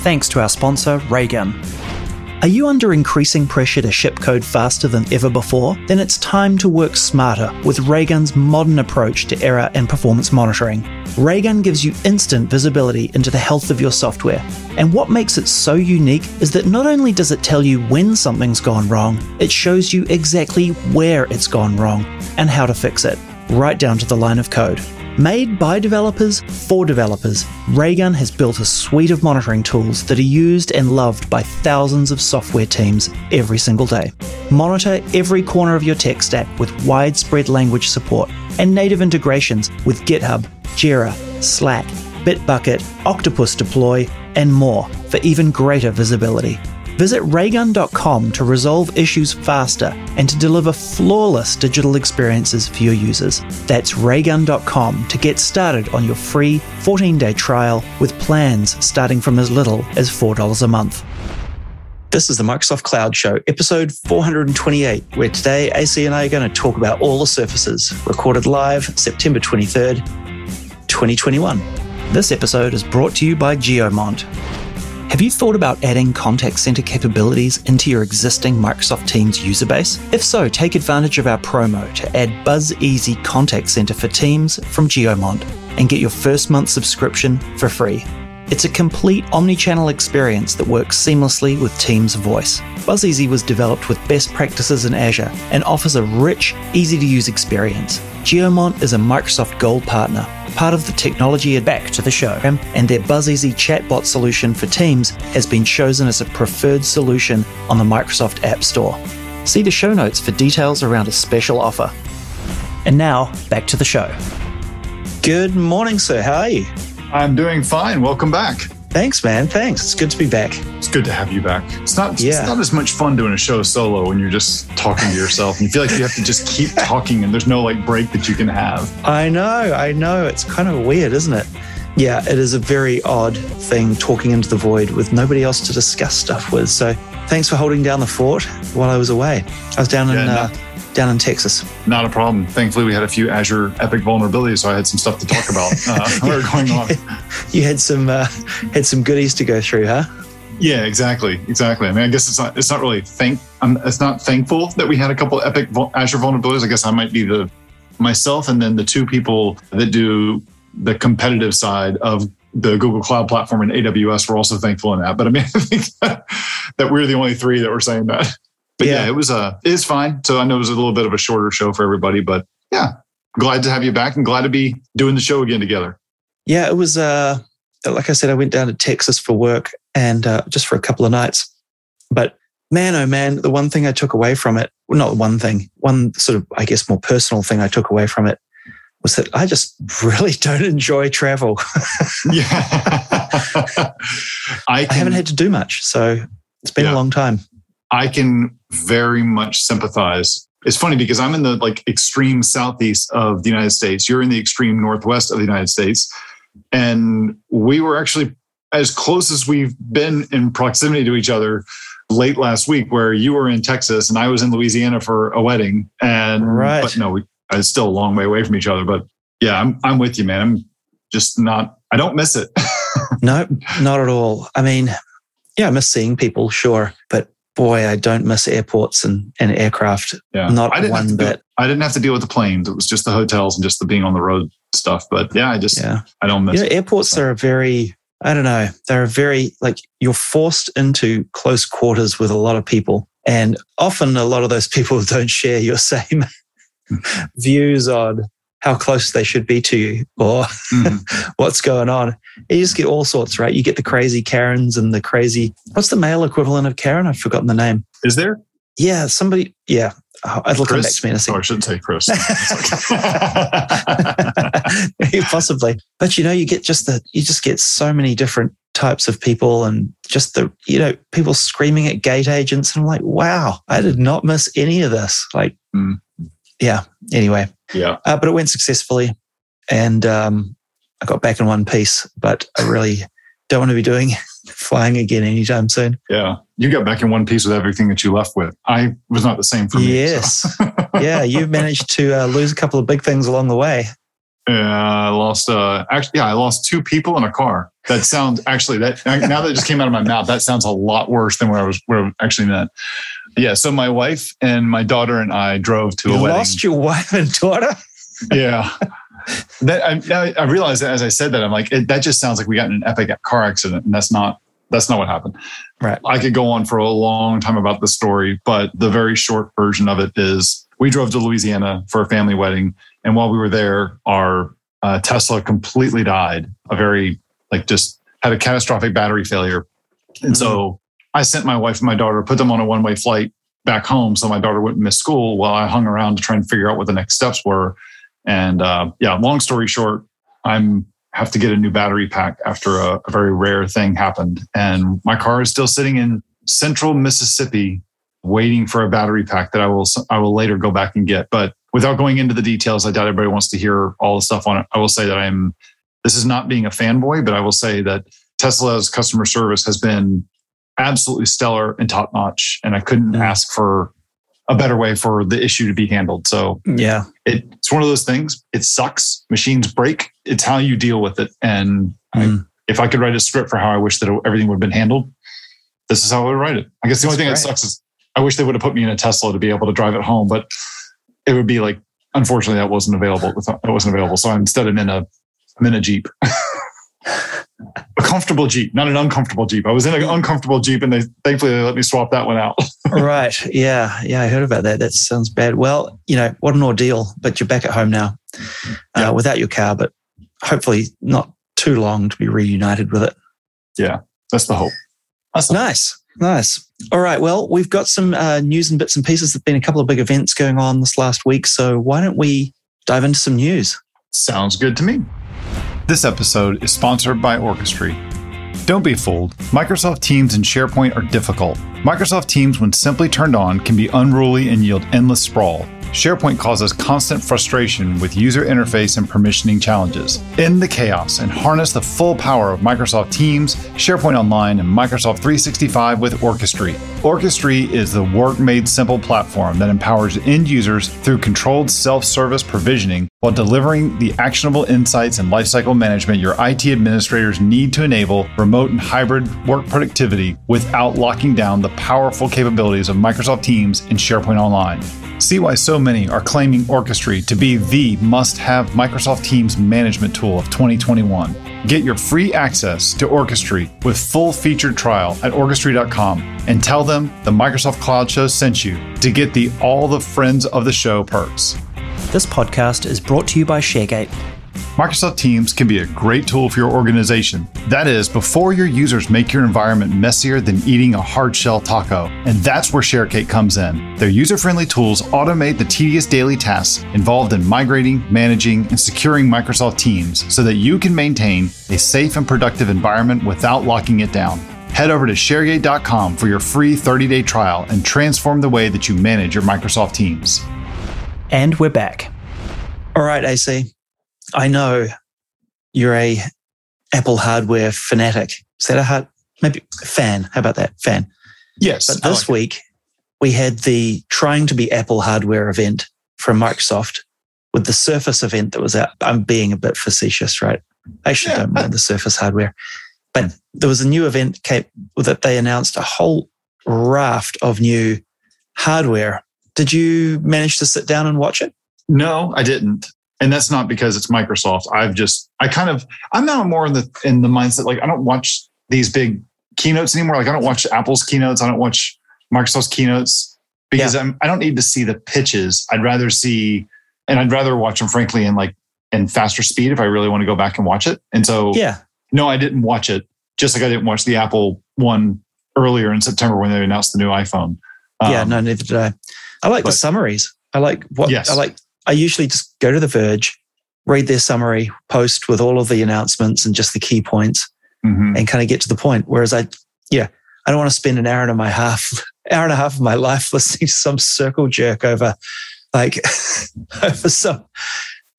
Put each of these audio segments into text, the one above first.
thanks to our sponsor, Raygun. Are you under increasing pressure to ship code faster than ever before? Then it's time to work smarter with Raygun's modern approach to error and performance monitoring. Raygun gives you instant visibility into the health of your software. And what makes it so unique is that not only does it tell you when something's gone wrong, it shows you exactly where it's gone wrong and how to fix it, right down to the line of code. Made by developers for developers, Raygun has built a suite of monitoring tools that are used and loved by thousands of software teams every single day. Monitor every corner of your tech stack with widespread language support and native integrations with GitHub, Jira, Slack, Bitbucket, Octopus Deploy, and more for even greater visibility. Visit raygun.com to resolve issues faster and to deliver flawless digital experiences for your users. That's raygun.com to get started on your free 14 day trial with plans starting from as little as $4 a month. This is the Microsoft Cloud Show, episode 428, where today AC and I are going to talk about all the surfaces, recorded live September 23rd, 2021. This episode is brought to you by Geomant. Have you thought about adding contact center capabilities into your existing Microsoft Teams user base? If so, take advantage of our promo to add BuzzEasy Contact Center for Teams from Geomant and get your first month subscription for free. It's a complete omni-channel experience that works seamlessly with Teams Voice. BuzzEasy was developed with best practices in Azure and offers a rich, easy-to-use experience. Geomant is a Microsoft Gold partner, part of the technology back to the show, and their BuzzEasy chatbot solution for Teams has been chosen as a preferred solution on the Microsoft App Store. See the show notes for details around a special offer. And now, back to the show. Good morning, sir. How are you? I'm doing fine. Welcome back. Thanks, man. Thanks. It's good to be back. It's good to have you back. It's not Yeah. it's not as much fun doing a show solo when you're just talking to yourself and you feel like you have to just keep talking and there's no like break that you can have. I know, I know. It's kind of weird, isn't it? Yeah, it is a very odd thing talking into the void with nobody else to discuss stuff with. So thanks for holding down the fort while I was away. I was down in Yeah, uh, down in Texas. Not a problem. Thankfully, we had a few Azure Epic vulnerabilities, so I had some stuff to talk about uh, are going on. You had some uh, had some goodies to go through, huh? Yeah, exactly, exactly. I mean, I guess it's not it's not really thank um, it's not thankful that we had a couple Epic Azure vulnerabilities. I guess I might be the myself and then the two people that do the competitive side of the Google Cloud Platform and AWS were also thankful in that. But I mean, I think that, that we're the only three that were saying that. But yeah, Yeah. it was uh, it is fine. So I know it was a little bit of a shorter show for everybody, but yeah, glad to have you back and glad to be doing the show again together. Yeah, it was. Uh, like I said, I went down to Texas for work and uh, just for a couple of nights. But man, oh man, the one thing I took away from it, well, not one thing, one sort of, I guess, more personal thing I took away from it was that I just really don't enjoy travel. Yeah, I, I haven't had to do much, so it's been Yeah. a long time. I can very much sympathize. It's funny because I'm in the like extreme southeast of the United States. You're in the extreme northwest of the United States. And we were actually as close as we've been in proximity to each other late last week, where you were in Texas and I was in Louisiana for a wedding. And Right. but no, we, it's still a long way away from each other. But yeah, I'm I'm with you, man. I'm just not I don't miss it. No, not at all. I mean, yeah, I miss seeing people, sure, but boy, I don't miss airports and, and aircraft. Yeah. Not one to bit. I didn't have to deal with the planes. It was just the hotels and just the being on the road stuff. But yeah, I just Yeah. I don't miss You know, it. airports are a very, I don't know, they're a very, like, you're forced into close quarters with a lot of people. And often a lot of those people don't share your same hmm. views on how close they should be to you or Mhm. what's going on. You just get all sorts, right? You get the crazy Karens and the crazy, what's the male equivalent of Karen? I've forgotten the name. Is there? Yeah, somebody, yeah. Oh, come back Chris? to me in a Oh. I shouldn't say Chris. Possibly. But you know, you get just the you just get so many different types of people and just the you know, people screaming at gate agents. And I'm like, wow, I did not miss any of this. Like, Mm. yeah. Anyway. yeah. Uh, but it went successfully and um I got back in one piece, but I really don't want to be doing flying again anytime soon. Yeah. You got back in one piece with everything that you left with. I was not the same for me. so. Yes. yeah, you've managed to uh, lose a couple of big things along the way. Yeah, I lost. Uh, actually, yeah, I lost two people in a car. That sounds actually that now that it just came out of my mouth. That sounds a lot worse than what I was what I actually meant. Yeah. So my wife and my daughter and I drove to you a wedding. Lost your wife and daughter. yeah. That I, I realized that as I said that I'm like it, that just sounds like we got in an epic car accident, and that's not that's not what happened. Right. I could go on for a long time about the story, but the very short version of it is we drove to Louisiana for a family wedding. And while we were there, our uh, Tesla completely died, a very, like, just had a catastrophic battery failure. And mm-hmm. so I sent my wife and my daughter, put them on a one way flight back home so my daughter wouldn't miss school while I hung around to try and figure out what the next steps were. And uh, yeah, long story short, I'm have to get a new battery pack after a, a, very rare thing happened. And my car is still sitting in central Mississippi waiting for a battery pack that I will I will later go back and get. But without going into the details, I doubt everybody wants to hear all the stuff on it. I will say that I am this is not being a fanboy, but I will say that Tesla's customer service has been absolutely stellar and top notch. And I couldn't mm. ask for a better way for the issue to be handled. So yeah, it, it's one of those things. It sucks. Machines break. It's how you deal with it. And mm. I, if I could write a script for how I wish that everything would have been handled, this is how I would write it. I guess the That's only thing great. that sucks is I wish they would have put me in a Tesla to be able to drive it home, but it would be like, unfortunately, that wasn't available. That wasn't available. So instead, I'm in a, I'm in a Jeep. a comfortable Jeep, not an uncomfortable Jeep. I was in an uncomfortable Jeep and they thankfully they let me swap that one out. right. Yeah. Yeah. I heard about that. That sounds bad. Well, you know, what an ordeal, but you're back at home now uh, yeah. without your car, but hopefully not too long to be reunited with it. Yeah. That's the hope. That's nice. Nice. All right. Well, we've got some uh, news and bits and pieces. There've been a couple of big events going on this last week. So why don't we dive into some news? Sounds good to me. This episode is sponsored by Orchestry. Don't be fooled. Microsoft Teams and SharePoint are difficult. Microsoft Teams, when simply turned on, can be unruly and yield endless sprawl. SharePoint causes constant frustration with user interface and permissioning challenges. End the chaos and harness the full power of Microsoft Teams, SharePoint Online, and Microsoft 365 with Orchestry. Orchestry is the work made simple platform that empowers end users through controlled self service provisioning while delivering the actionable insights and lifecycle management your IT administrators need to enable remote and hybrid work productivity without locking down the powerful capabilities of Microsoft Teams and SharePoint Online. See why so many are claiming Orchestry to be the must have Microsoft Teams management tool of 2021. Get your free access to Orchestry with full featured trial at orchestry.com and tell them the Microsoft Cloud Show sent you to get the all the friends of the show perks. This podcast is brought to you by ShareGate Microsoft Teams can be a great tool for your organization. That is, before your users make your environment messier than eating a hard shell taco. And that's where ShareGate comes in. Their user friendly tools automate the tedious daily tasks involved in migrating, managing, and securing Microsoft Teams so that you can maintain a safe and productive environment without locking it down. Head over to sharegate.com for your free 30 day trial and transform the way that you manage your Microsoft Teams. And we're back. All right, AC. I know you're a Apple hardware fanatic. Is that a hard, maybe fan? How about that? Fan. Yes. But this like week, we had the trying to be Apple hardware event from Microsoft with the Surface event that was out. I'm being a bit facetious, right? I actually yeah. don't mind the Surface hardware. But there was a new event that they announced a whole raft of new hardware. Did you manage to sit down and watch it? No, I didn't and that's not because it's Microsoft. I've just I kind of I'm now more in the in the mindset like I don't watch these big keynotes anymore. Like I don't watch Apple's keynotes. I don't watch Microsoft's keynotes because yeah. I'm I don't need to see the pitches. I'd rather see and I'd rather watch them frankly in like in faster speed if I really want to go back and watch it. And so yeah, no, I didn't watch it. Just like I didn't watch the Apple one earlier in September when they announced the new iPhone. Um, yeah, no, neither did I. I like but, the summaries. I like what yes. I like I usually just go to The Verge, read their summary, post with all of the announcements and just the key points, mm-hmm. and kind of get to the point. Whereas I, yeah, I don't want to spend an hour and a half, hour and a half of my life listening to some circle jerk over, like, over some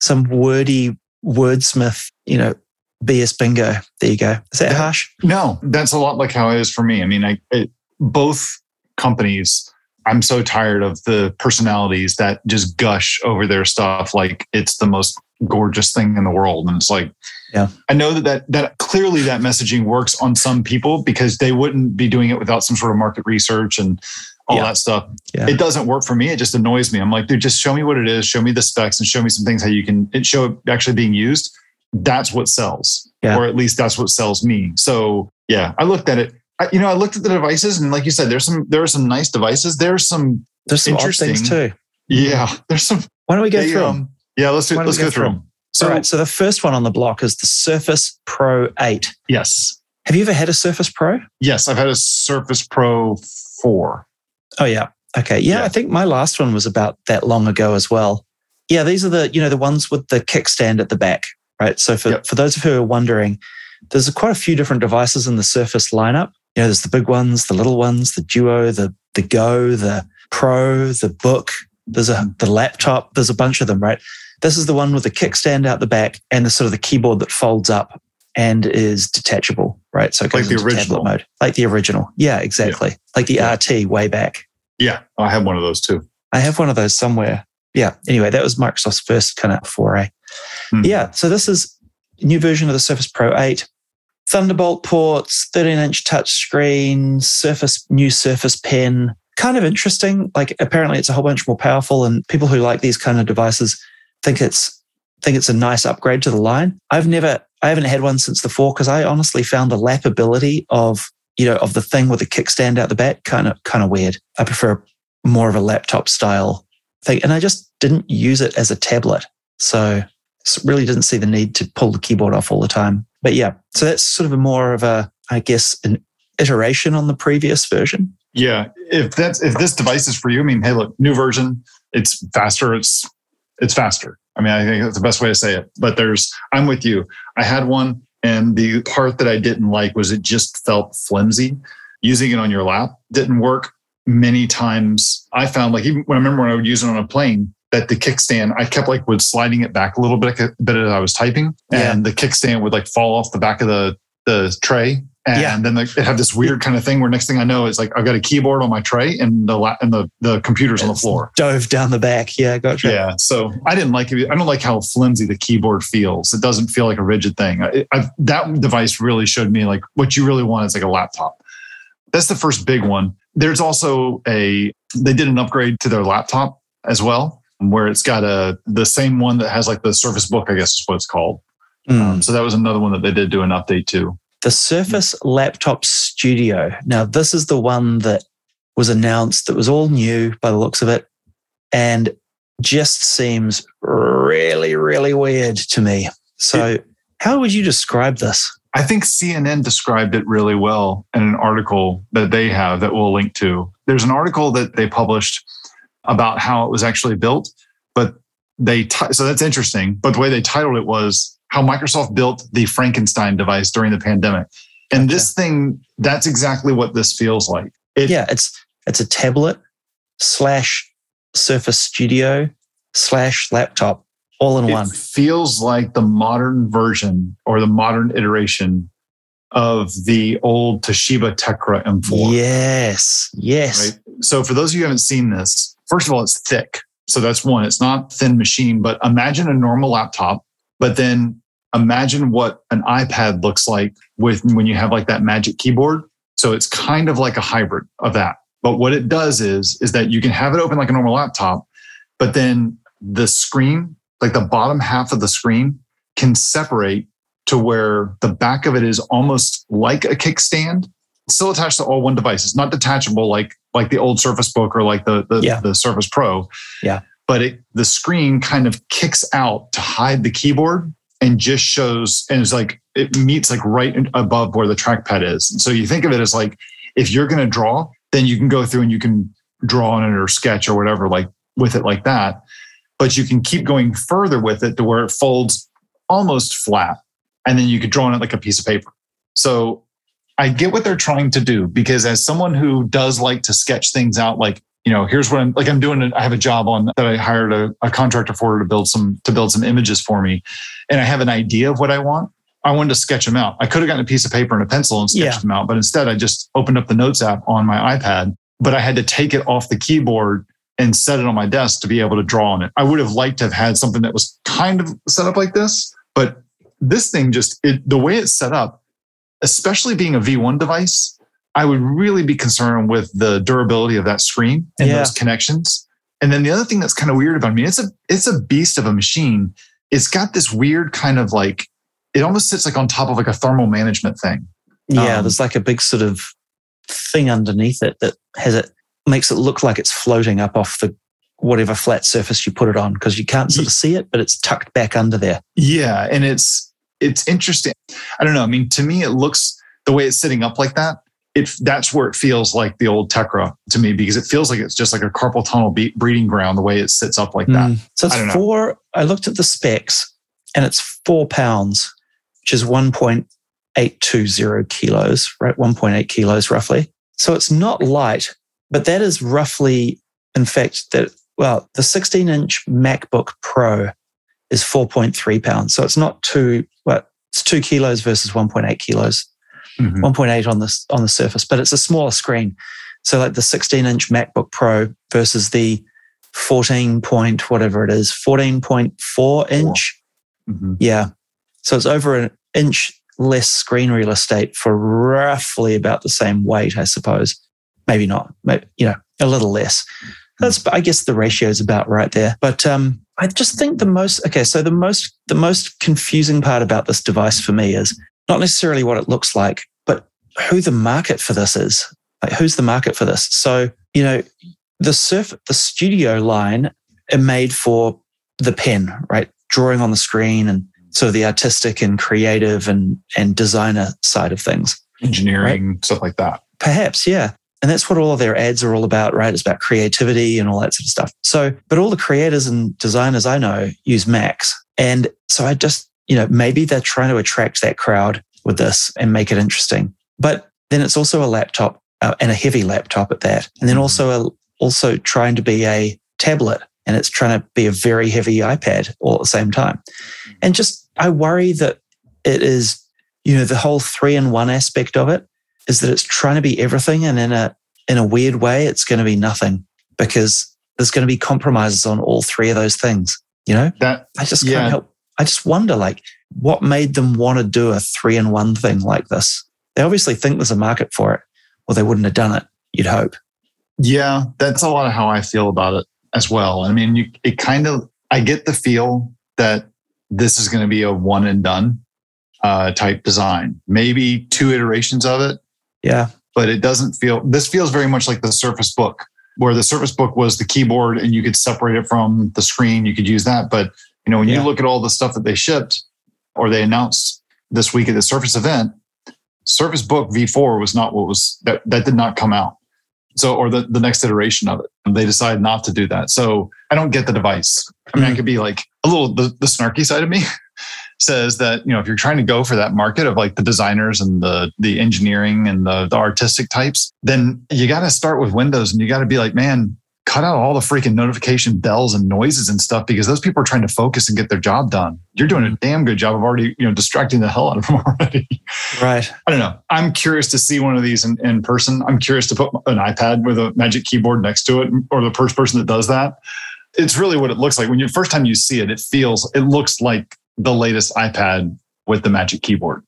some wordy wordsmith, you know, BS bingo. There you go. Is that, that harsh? No, that's a lot like how it is for me. I mean, I it, both companies I'm so tired of the personalities that just gush over their stuff like it's the most gorgeous thing in the world. And it's like, yeah, I know that, that that clearly that messaging works on some people because they wouldn't be doing it without some sort of market research and all Yeah. that stuff. Yeah. It doesn't work for me. It just annoys me. I'm like, dude, just show me what it is, show me the specs, and show me some things how you can it show it actually being used. That's what sells, Yeah. or at least that's what sells me. So yeah, I looked at it. You know, I looked at the devices, and like you said, there's some there are some nice devices. There's some There's some odd things Interesting. too. yeah, there's some. Why don't we go they, through um, yeah, let's do, let's go, go through through them. So All right. So the first one on the block is the Surface Pro 8. yes, Have you ever had a Surface Pro? yes, I've had a Surface Pro four. Oh yeah. Okay. Yeah, Yeah. I think my last one was about that long ago as well. Yeah, these are the you know the ones with the kickstand at the back, right? So for Yep. for those of you who are wondering, there's quite a few different devices in the Surface lineup. You know, there's the big ones, the little ones, the Duo, the the Go, the Pro, the Book. There's a the laptop. There's a bunch of them, right? This is the one with the kickstand out the back and the sort of the keyboard that folds up and is detachable, right? So it Like goes the into tablet original. mode, like the original. Yeah, exactly. Like the Yeah. RT way back. Yeah, I have one of those too. I have one of those somewhere. Yeah. Anyway, that was Microsoft's first kind of foray. Hmm. Yeah. So this is a new version of the Surface Pro 8. Thunderbolt ports, 13 inch touch screen, Surface, new Surface Pen. Kind of interesting. Like apparently it's a whole bunch more powerful and people who like these kind of devices think it's think it's a nice upgrade to the line. I've never I haven't had one since the 4 because I honestly found the lappability of you know of the thing with the kickstand out the back kind of kind of weird. I prefer more of a laptop style thing. And I just didn't use it as a tablet. So really didn't see the need to pull the keyboard off all the time. But yeah, so that's sort of a more of a, I guess, an iteration on the previous version. Yeah, if that's if this device is for you, I mean, hey, look, new version, it's faster, it's it's faster. I mean, I think that's the best way to say it. But there's, I'm with you. I had one, and the part that I didn't like was it just felt flimsy. Using it on your lap didn't work. Many times, I found like even when I remember when I would use it on a plane, that the kickstand, I kept like would sliding it back a little bit, a bit as I was typing, Yeah. and the kickstand would like fall off the back of the the tray, and Yeah. then like, it had this weird kind of thing where next thing I know, it's like I've got a keyboard on my tray and the la- and the the computer's on the floor. Dove down the back. Yeah, gotcha. Yeah, so I didn't like it. I don't like how flimsy the keyboard feels. It doesn't feel like a rigid thing. I, I, that device really showed me like what you really want is like a laptop. That's the first big one. There's also a they did an upgrade to their laptop as well, where it's got a the same one that has like the Surface Book, I guess is what it's called. Mm. Um, so that was another one that they did do an update to. The Surface Laptop Studio. Now, this is the one that was announced that was all new by the looks of it and just seems really, really weird to me. So, how would you describe this? I think CNN described it really well in an article that they have that we'll link to. There's an article that they published about how it was actually built, but they ti- so that's interesting. But the way they titled it was how Microsoft built the Frankenstein device during the pandemic. And this thing, that's exactly what this feels like. It, yeah, it's it's a tablet slash Surface Studio slash laptop all in it one. feels like the modern version or the modern iteration of the old Toshiba Tecra M4. Yes, yes. right? So for those of you who haven't seen this, first of all, it's thick. So that's one. It's not thin machine, but imagine a normal laptop, but then imagine what an iPad looks like with when you have like that magic keyboard. So it's kind of like a hybrid of that. But what it does is, is that you can have it open like a normal laptop, but then the screen, like the bottom half of the screen, can separate to where the back of it is almost like a kickstand still attached to all one device. It's not detachable like like the old Surface Book or like the the, Yeah. the Surface Pro. Yeah. But it the screen kind of kicks out to hide the keyboard and just shows and it's like it meets like right above where the trackpad is. And so you think of it as like if you're going to draw, then you can go through and you can draw on it or sketch or whatever like with it like that. But you can keep going further with it to where it folds almost flat and then you could draw on it like a piece of paper. So I get what they're trying to do because as someone who does like to sketch things out, like, you know, here's what I'm like, I'm doing, it. I have a job on that I hired a, a contractor for to build some, to build some images for me. And I have an idea of what I want. I wanted to sketch them out. I could have gotten a piece of paper and a pencil and sketched Yeah. them out, but instead I just opened up the notes app on my iPad, but I had to take it off the keyboard and set it on my desk to be able to draw on it. I would have liked to have had something that was kind of set up like this, but this thing just it, the way it's set up, especially being a V1 device, I would really be concerned with the durability of that screen and Yeah. those connections. And then the other thing that's kind of weird about me, it's a it's a beast of a machine. It's got this weird kind of like it almost sits like on top of like a thermal management thing. Yeah, Um, there's like a big sort of thing underneath it that has it makes it look like it's floating up off the whatever flat surface you put it on because you can't sort of see it, but it's tucked back under there. Yeah, and it's it's interesting. I don't know. I mean, to me, it looks the way it's sitting up like that. It that's where it feels like the old Tecra to me because it feels like it's just like a carpal tunnel be- breeding ground the way it sits up like that. Mm. So I it's know. four. I looked at the specs, and it's four pounds, which is one point eight two zero kilos, right? One point eight kilos roughly. So it's not light, but that is roughly, in fact, that well, the sixteen inch MacBook Pro is four point three pounds. So it's not two. Well, it's two kilos versus one point eight kilos. Mhm. 1.8 on the on the surface, but it's a smaller screen. So like the 16 inch MacBook Pro versus the 14 point whatever it is, 14.4 inch. Mhm. Yeah. So it's over an inch less screen real estate for roughly about the same weight, I suppose. Maybe not, maybe, you know, a little less. That's, I guess the ratio is about right there. But um, I just think the most, okay, so the most, the most confusing part about this device for me is not necessarily what it looks like, but who the market for this is. Like, who's the market for this? So, you know, the surf, the studio line are made for the pen, right? Drawing on the screen and sort of the artistic and creative and, and designer side of things. engineering stuff like that. Perhaps, yeah. And that's what all of their ads are all about, right? It's about creativity and all that sort of stuff. So, but all the creators and designers I know use Macs. And so I just, you know, maybe they're trying to attract that crowd with this and make it interesting. But then it's also a laptop uh, and a heavy laptop at that. And then Mhm. also, a, also trying to be a tablet and it's trying to be a very heavy iPad all at the same time. And just, I worry that it is, you know, the whole three in one aspect of it is that it's trying to be everything and in a in a weird way it's going to be nothing because there's going to be compromises on all three of those things you know That i just Yeah. can't help i just wonder like what made them want to do a three in one thing like this they obviously think there's a market for it or they wouldn't have done it you'd hope yeah, that's a lot of how I feel about it as well. I mean, you, it kind of I get the feel that this is going to be a one and done uh, type design, maybe two iterations of it, yeah but it doesn't feel. This feels very much like the Surface Book, where the Surface Book was the keyboard and you could separate it from the screen. You could use that, but you know when Yeah. you look at all the stuff that they shipped or they announced this week at the Surface event, Surface Book V4 was not what was that that did not come out. So, or the, the next iteration of it. And they decided not to do that. So I don't get the device. I mean, I Mm. could be like a little, the, the snarky side of me says that, you know, if you're trying to go for that market of like the designers and the, the engineering and the, the artistic types, then you got to start with Windows and you got to be like, man, cut out all the freaking notification bells and noises and stuff because those people are trying to focus and get their job done. You're doing a mm-hmm. damn good job of already, you know, distracting the hell out of them already. right I don't know. I'm curious to see one of these in, in person. I'm curious to put an iPad with a magic keyboard next to it, or the first person that does that. It's really what it looks like when you first time you see it. It feels, it looks like the latest iPad with the magic keyboard.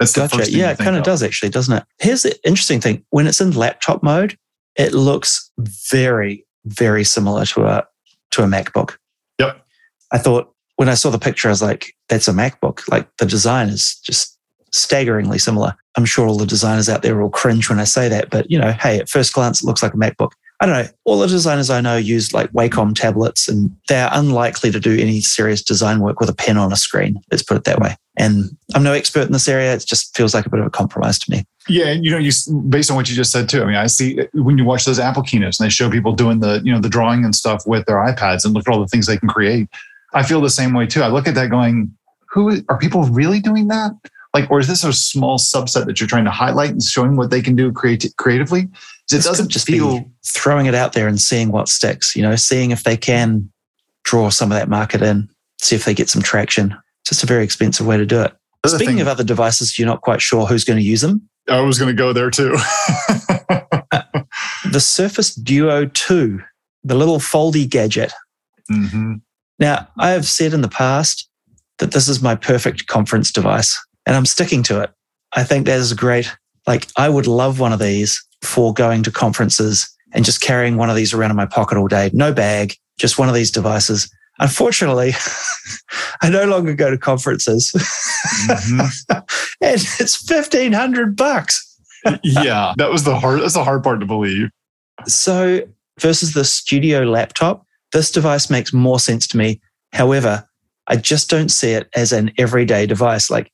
That's the Gotcha. first thing Yeah, it kind of of. does actually, doesn't it? Here's the interesting thing: when it's in laptop mode, it looks very, very similar to a to a MacBook. Yep. I thought when I saw the picture, I was like, "That's a MacBook." Like the design is just staggeringly similar. I'm sure all the designers out there will cringe when I say that, but you know, hey, at first glance, it looks like a MacBook. I don't know. All the designers I know use like Wacom tablets, and they're unlikely to do any serious design work with a pen on a screen. Let's put it that way. And I'm no expert in this area. It just feels like a bit of a compromise to me. Yeah, and you know, you based on what you just said too. I mean, I see uh, when you watch those Apple keynotes and they show people doing the you know the drawing and stuff with their iPads and look at all the things they can create. I feel the same way too. I look at that going, who are people really doing that? Like, or is this a small subset that you're trying to highlight and showing what they can do creati- creatively? 'Cause It doesn't just feel. be throwing it out there and seeing what sticks. You know, seeing if they can draw some of that market in, see if they get some traction. It's Just a very expensive way to do it. Other Speaking thing- of other devices, you're not quite sure who's going to use them. I was going to go there too. The Surface Duo 2 the little foldy gadget. Mm-hmm. Now, I have said in the past that this is my perfect conference device, and I'm sticking to it. I think that is great. Like, I would love one of these for going to conferences and just carrying one of these around in my pocket all day. No bag, just one of these devices. Unfortunately, I no longer go to conferences, mm-hmm. and it's fifteen hundred bucks. yeah, that was the hard. That's the hard part to believe. So versus the studio laptop, this device makes more sense to me. However, I just don't see it as an everyday device. Like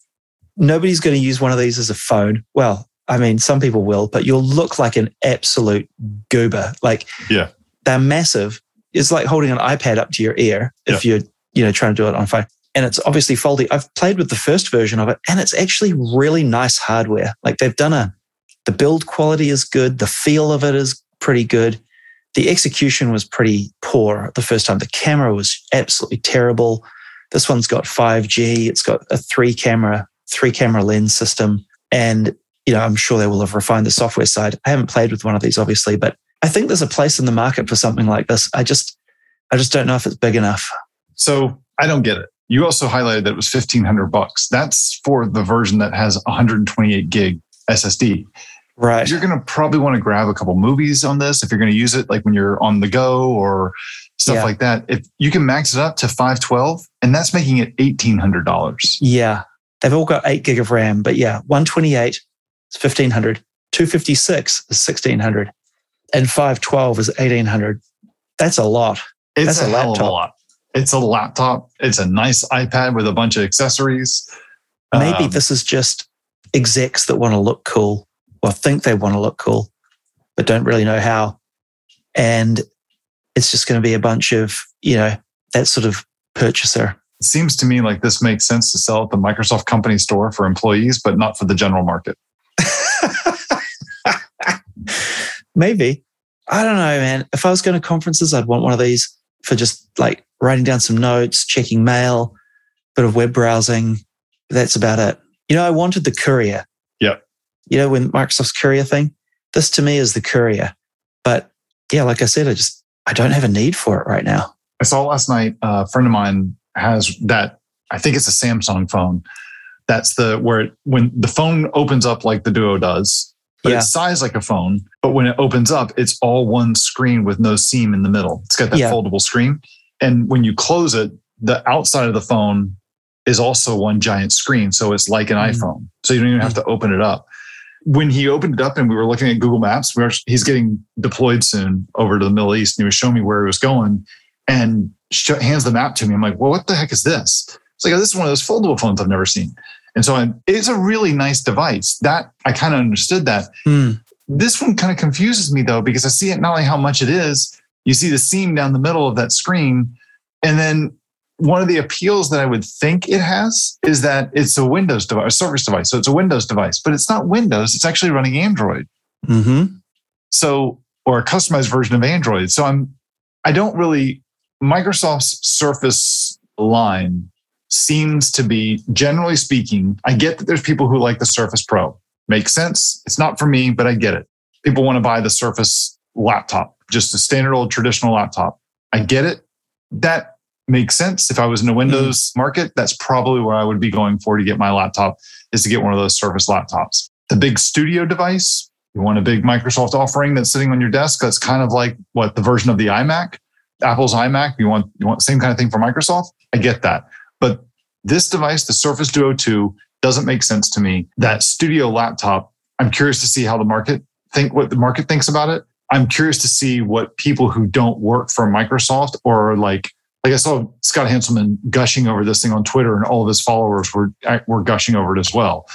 nobody's going to use one of these as a phone. Well, I mean, some people will, but you'll look like an absolute goober. Like, yeah, they're massive. It's like holding an iPad up to your ear if yeah. you're, you know, trying to do it on phone. And it's obviously foldy. I've played with the first version of it, and it's actually really nice hardware. Like they've done a, the build quality is good, the feel of it is pretty good. The execution was pretty poor the first time. The camera was absolutely terrible. This one's got 5G. It's got a three camera, three camera lens system. And, you know, I'm sure they will have refined the software side. I haven't played with one of these, obviously, but I think there's a place in the market for something like this. I just, I just don't know if it's big enough. So I don't get it. You also highlighted that it was 1500 bucks. That's for the version that has 128 gig SSD. Right. You're going to probably want to grab a couple movies on this if you're going to use it like when you're on the go or stuff yeah. like that. If you can max it up to 512 and that's making it $1800. Yeah. They've all got 8 gig of RAM, but yeah, 128 is 1500, 256 is 1600 and 512 is 1800. That's a lot. It's that's a, a laptop. A lot. It's a laptop. It's a nice iPad with a bunch of accessories. Maybe um, this is just execs that want to look cool or think they want to look cool, but don't really know how. And it's just going to be a bunch of, you know, that sort of purchaser. It seems to me like this makes sense to sell at the Microsoft company store for employees, but not for the general market. Maybe. I don't know, man. If I was going to conferences, I'd want one of these for just like writing down some notes, checking mail, bit of web browsing. That's about it. You know, I wanted the courier. Yeah. you know, when Microsoft's courier thing, this to me is the courier. But yeah, like I said, I just, I don't have a need for it right now. I saw last night, uh, a friend of mine has that, I think it's a Samsung phone. That's the, where it, when the phone opens up like the Duo does, but yeah. it's sized like a phone. But when it opens up, it's all one screen with no seam in the middle. It's got that yeah. foldable screen. And when you close it, the outside of the phone is also one giant screen. So it's like an mm. iPhone. So you don't even have to open it up when he opened it up and we were looking at Google Maps, we were, he's getting deployed soon over to the Middle East. And he was showing me where he was going and hands the map to me. I'm like, well, what the heck is this? It's like, oh, this is one of those foldable phones I've never seen. And so it's a really nice device. That I kind of understood that. Hmm. This one kind of confuses me though, because I see it not only how much it is, you see the seam down the middle of that screen. And then one of the appeals that I would think it has is that it's a Windows device, a Surface device. So it's a Windows device, but it's not Windows. It's actually running Android. Mm-hmm. So, or a customized version of Android. So I'm, I don't really, Microsoft's Surface line seems to be, generally speaking, I get that there's people who like the Surface Pro. Makes sense. It's not for me, but I get it. People want to buy the Surface laptop, just a standard old traditional laptop. I get it. That makes sense. If I was in a Windows mm market, that's probably where I would be going for to get my laptop is to get one of those Surface laptops. The big studio device, you want a big Microsoft offering that's sitting on your desk. That's kind of like what the version of the iMac, Apple's iMac. You want you want the same kind of thing for Microsoft. I get that, but this device, the Surface Duo 2, doesn't make sense to me. That studio laptop, I'm curious to see how the market think what the market thinks about it. I'm curious to see what people who don't work for Microsoft or like like I saw Scott Hanselman gushing over this thing on Twitter, and all of his followers were were gushing over it as well.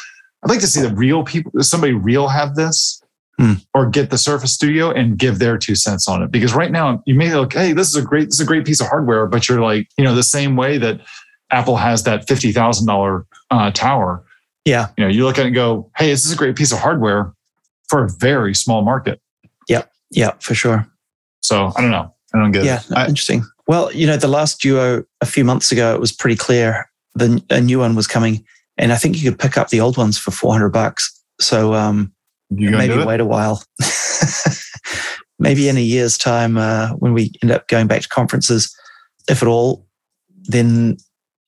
I'd like to see the real people, somebody real have this, hmm. or get the Surface Studio and give their two cents on it. Because right now, you may look, hey, this is a great, this is a great piece of hardware, but you're like, you know, the same way that Apple has that fifty thousand uh, tower. Yeah, you know, you look at it and go, hey, this is a great piece of hardware for a very small market. Yep, yeah, for sure. So I don't know. I don't get yeah, it. Yeah, interesting. Well, you know, the last duo a few months ago, it was pretty clear the a new one was coming, and I think you could pick up the old ones for four hundred bucks. So um, maybe wait a while. maybe in a year's time, uh, when we end up going back to conferences, if at all, then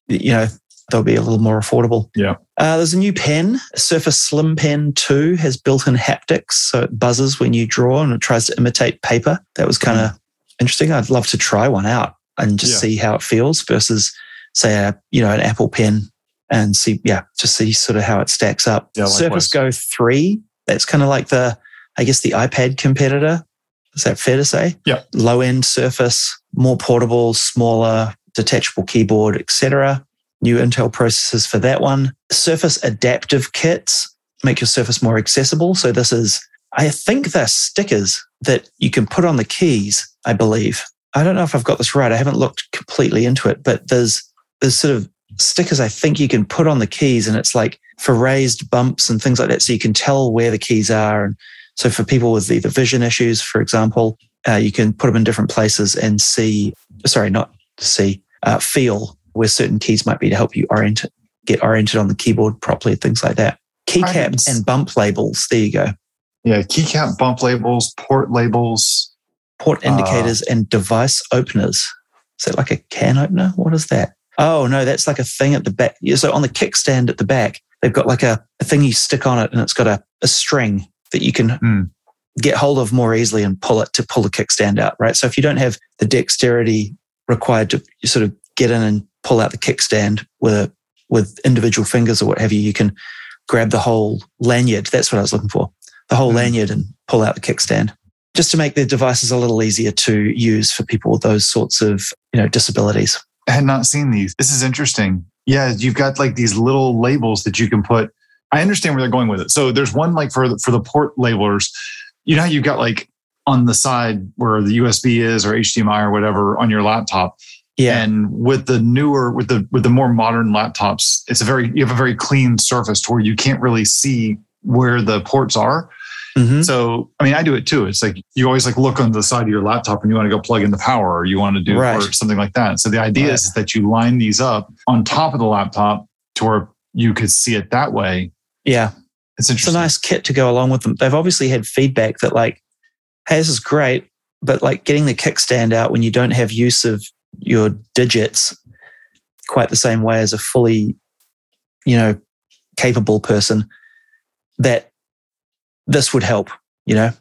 you know they'll be a little more affordable. Yeah. Uh, there's a new pen, Surface Slim Pen 2 has built-in haptics, so it buzzes when you draw and it tries to imitate paper. That was kind of mm. interesting. I'd love to try one out and just yeah. see how it feels versus, say, a you know an Apple Pen and see, yeah, just see sort of how it stacks up. Yeah, Surface Go 3, that's kind of like the, I guess, the iPad competitor. Is that fair to say? Yeah. Low end Surface, more portable, smaller, detachable keyboard, etc. New Intel processors for that one. Surface adaptive kits make your Surface more accessible. So this is, I think they're stickers that you can put on the keys, I believe. I don't know if I've got this right. I haven't looked completely into it, but there's there's sort of stickers I think you can put on the keys and it's like for raised bumps and things like that. So you can tell where the keys are. And so for people with either vision issues, for example, uh, you can put them in different places and see, sorry, not see, uh, feel where certain keys might be to help you orient, get oriented on the keyboard properly, things like that. Keycaps and bump labels. There you go. Yeah, keycap, bump labels, port labels, port indicators, uh, and device openers. Is that like a can opener? What is that? Oh no, that's like a thing at the back. Yeah, so on the kickstand at the back, they've got like a, a thing you stick on it, and it's got a, a string that you can mm. get hold of more easily and pull it to pull the kickstand out. Right. So if you don't have the dexterity required to sort of get in and pull out the kickstand with a, with individual fingers or what have you, you can grab the whole lanyard. That's what I was looking for. The whole mm. lanyard and pull out the kickstand just to make the devices a little easier to use for people with those sorts of, you know, disabilities. I had not seen these. This is interesting. Yeah, you've got like these little labels that you can put. I understand where they're going with it. So there's one like for the, for the port labelers. You know, you've got like on the side where the USB is or HDMI or whatever on your laptop. Yeah. And with the newer, with the with the more modern laptops, it's a very you have a very clean surface to where you can't really see where the ports are. Mm-hmm. So, I mean, I do it too. It's like you always like look on the side of your laptop and you want to go plug in the power or you want to do right. or something like that. So the idea right. is that you line these up on top of the laptop to where you could see it that way. Yeah. It's interesting. It's a nice kit to go along with them. They've obviously had feedback that like, hey, this is great, but like getting the kickstand out when you don't have use of your digits quite the same way as a fully, you know, capable person, that this would help, you know,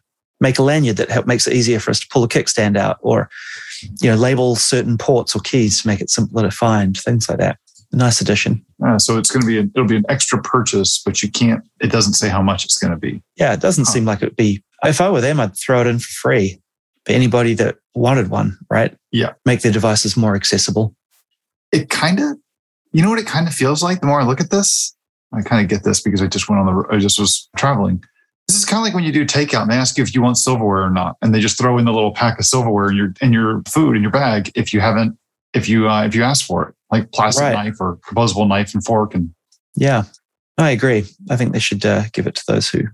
make a lanyard that help, makes it easier for us to pull the kickstand out or, you know, label certain ports or keys to make it simpler to find, things like that. Nice addition. Uh, so it's going to be, a, it'll be an extra purchase, but you can't, it doesn't say how much it's going to be. Yeah. It doesn't huh. seem like it would be, if I were them, I'd throw it in for free for anybody that wanted one, right? Yeah. Make their devices more accessible. It kind of, you know what it kind of feels like the more I look at this? I kind of get this because I just went on the, I just was traveling. This is kind of like when you do takeout and they ask you if you want silverware or not, and they just throw in the little pack of silverware in your in your food in your bag if you haven't if you uh, if you ask for it, like plastic right. knife or composable knife and fork. And yeah, I agree. I think they should uh, give it to those who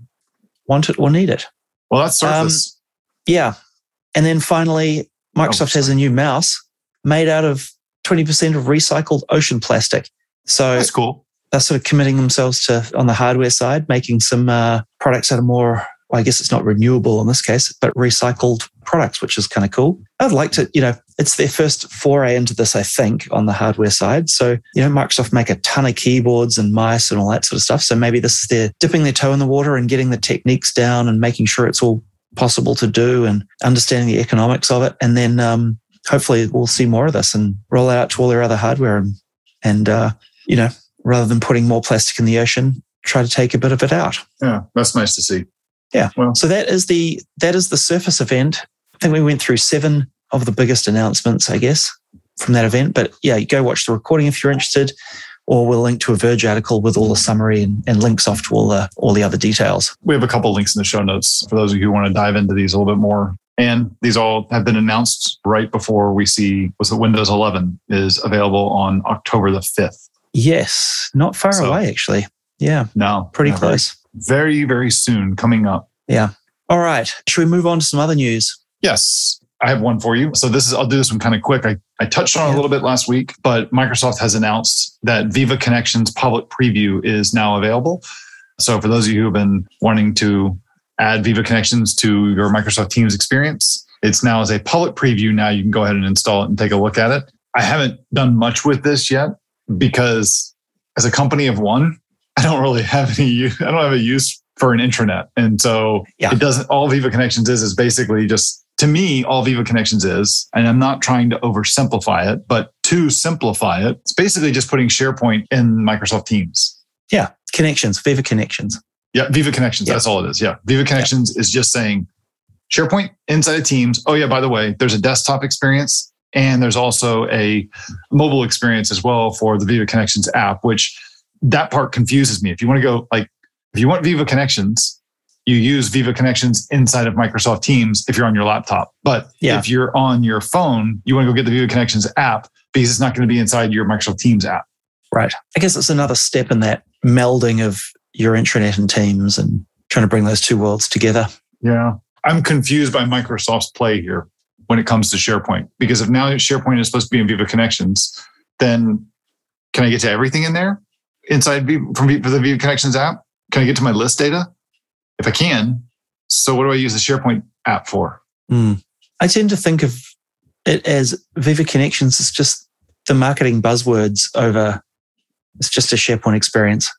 want it or need it. Well, that's Surface. Um, yeah, and then finally, Microsoft oh, has a new mouse made out of twenty percent of recycled ocean plastic. So that's cool they're sort of committing themselves to on the hardware side, making some uh, products that are more. Well, I guess it's not renewable in this case, but recycled products, which is kind of cool. I'd like to, you know, it's their first foray into this, I think, on the hardware side. So, you know, Microsoft make a ton of keyboards and mice and all that sort of stuff. So maybe this is their dipping their toe in the water and getting the techniques down and making sure it's all possible to do and understanding the economics of it. And then um, hopefully we'll see more of this and roll it out to all their other hardware and, and uh, you know, rather than putting more plastic in the ocean, try to take a bit of it out. Yeah, that's nice to see. Yeah. Well, so that is the that is the Surface event. I think we went through seven of the biggest announcements, I guess, from that event. But yeah, go watch the recording if you're interested, or we'll link to a Verge article with all the summary and, and links off to all the all the other details. We have a couple links in the show notes for those of you who want to dive into these a little bit more. And these all have been announced right before we see was the Windows 11 is available on October the 5th. Yes, not far so, away, actually. Yeah. No, pretty close. Very, very soon coming up. Yeah. All right. Should we move on to some other news? Yes. I have one for you. So this is I'll do this one kind of quick. I, I touched on a little bit last week, but Microsoft has announced that Viva Connections public preview is now available. So for those of you who have been wanting to add Viva Connections to your Microsoft Teams experience. It's now as a public preview. Now you can go ahead and install it and take a look at it. I haven't done much with this yet because as a company of one, I don't really have any use, I don't have a use for an intranet. And so yeah. it doesn't all Viva Connections is is basically just to me, all Viva Connections is, and I'm not trying to oversimplify it, but to simplify it, it's basically just putting SharePoint in Microsoft Teams. Yeah, connections, Viva Connections. Yeah, Viva Connections. Yeah. That's all it is. Yeah. Viva Connections yeah. is just saying SharePoint inside of Teams. Oh, yeah, by the way, there's a desktop experience and there's also a mobile experience as well for the Viva Connections app, which that part confuses me. If you want to go like, if you want Viva Connections, you use Viva Connections inside of Microsoft Teams if you're on your laptop. But yeah. if you're on your phone, you want to go get the Viva Connections app because it's not going to be inside your Microsoft Teams app. Right. I guess it's another step in that melding of your intranet and Teams and trying to bring those two worlds together. Yeah. I'm confused by Microsoft's play here when it comes to SharePoint because if now SharePoint is supposed to be in Viva Connections, then can I get to everything in there inside from the Viva Connections app? Can I get to my list data? If I can, so what do I use the SharePoint app for? Mm. I tend to think of it as Viva Connections is just the marketing buzzwords over it's just a SharePoint experience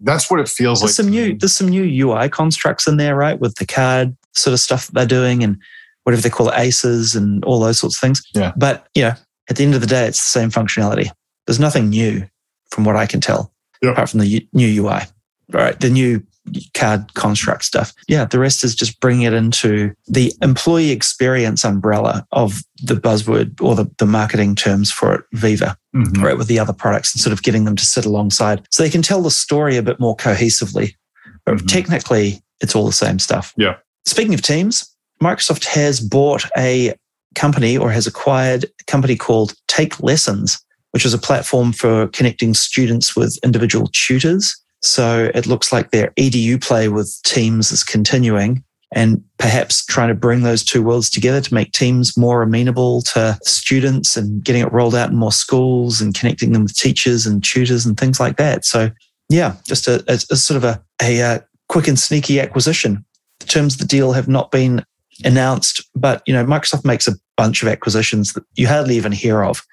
that's what it feels there's like. Some new, there's some new UI constructs in there, right? With the card sort of stuff that they're doing and whatever they call it, ACEs and all those sorts of things. Yeah. But, you know, at the end of the day, it's the same functionality. There's nothing new from what I can tell, yep. apart from the new UI, right? The new card construct stuff. Yeah, the rest is just bringing it into the employee experience umbrella of the buzzword or the, the marketing terms for it, Viva, mm-hmm. right, with the other products and sort of getting them to sit alongside so they can tell the story a bit more cohesively. But mm-hmm. technically, it's all the same stuff. Yeah. Speaking of teams, Microsoft has bought a company or has acquired a company called TakeLessons, which is a platform for connecting students with individual tutors. So it looks like their EDU play with Teams is continuing and perhaps trying to bring those two worlds together to make Teams more amenable to students and getting it rolled out in more schools and connecting them with teachers and tutors and things like that. So, yeah, just a, a, a sort of a, a, a quick and sneaky acquisition. The terms of the deal have not been announced, but you know, Microsoft makes a bunch of acquisitions that you hardly even hear of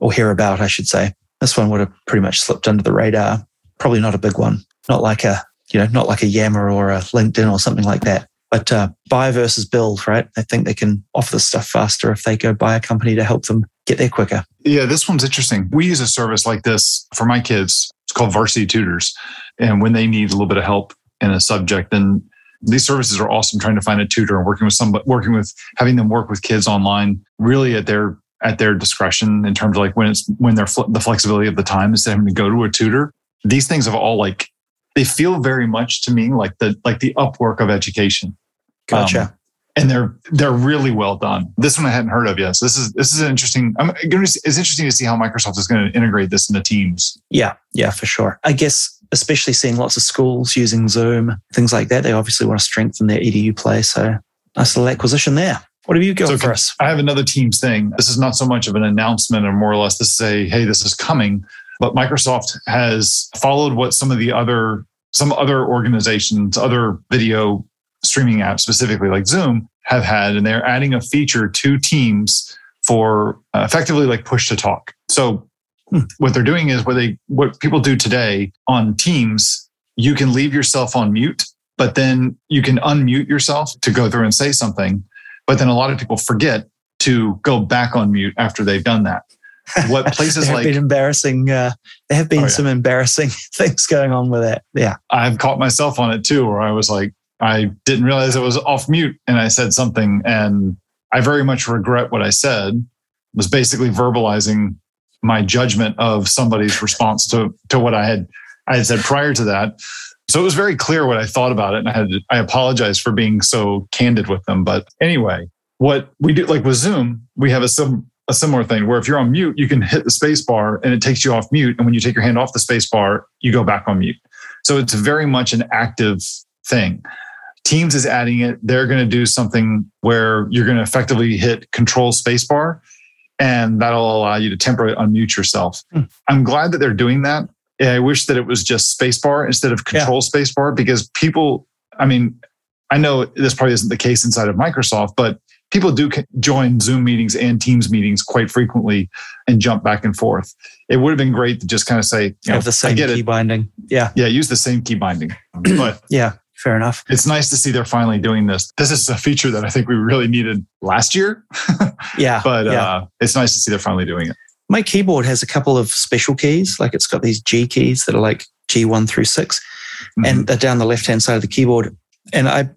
or hear about, I should say. This one would have pretty much slipped under the radar probably not a big one, not like a you know not like a Yammer or a LinkedIn or something like that. But uh, buy versus build, right? I think they can offer the stuff faster if they go buy a company to help them get there quicker. Yeah, this one's interesting. We use a service like this for my kids. It's called Varsity Tutors, and when they need a little bit of help in a subject, then these services are awesome trying to find a tutor and working with somebody working with having them work with kids online really at their at their discretion in terms of like when it's when they're fl- the flexibility of the time instead of having to go to a tutor these things have all like they feel very much to me like the like the upwork of education. Gotcha. Um, and they're they're really well done. This one I hadn't heard of yet. So this is this is an interesting. I'm going to. It's interesting to see how Microsoft is going to integrate this into Teams. Yeah, yeah, for sure. I guess especially seeing lots of schools using Zoom, things like that. They obviously want to strengthen their edu play. So nice little acquisition there. What have you got so for us? I have another Teams thing. This is not so much of an announcement, or more or less to say, "Hey, this is coming." But Microsoft has followed what some of the other some other organizations, other video streaming apps, specifically like Zoom, have had, and they're adding a feature to Teams for uh, effectively like push to talk. So hmm. what they're doing is what they what people do today on Teams, you can leave yourself on mute, but then you can unmute yourself to go through and say something. But then a lot of people forget to go back on mute after they've done that what places like been embarrassing uh, there have been oh, yeah. some embarrassing things going on with it. Yeah. I've caught myself on it too where i was like i didn't realize it was off mute and i said something and i very much regret what i said it was basically verbalizing my judgment of somebody's response to to what i had i had said prior to that. So it was very clear what i thought about it and i had i apologize for being so candid with them. But anyway what we do like with zoom we have a some a similar thing where if you're on mute, you can hit the space bar and it takes you off mute. And when you take your hand off the space bar, you go back on mute. So it's very much an active thing. Teams is adding it. They're going to do something where you're going to effectively hit control space bar and that'll allow you to temporarily unmute yourself. Hmm. I'm glad that they're doing that. I wish that it was just spacebar instead of control yeah. spacebar because people, I mean, I know this probably isn't the case inside of Microsoft, but people do join Zoom meetings and Teams meetings quite frequently and jump back and forth. It would have been great to just kind of say, you know, have the same key it. binding. Yeah. Yeah. Use the same key binding. But yeah, fair enough. It's nice to see they're finally doing this. This is a feature that I think we really needed last year. yeah. But yeah. Uh, it's nice to see they're finally doing it. My keyboard has a couple of special keys, like it's got these G keys that are like G1 through 6 mm-hmm. and they're down the left hand side of the keyboard. And I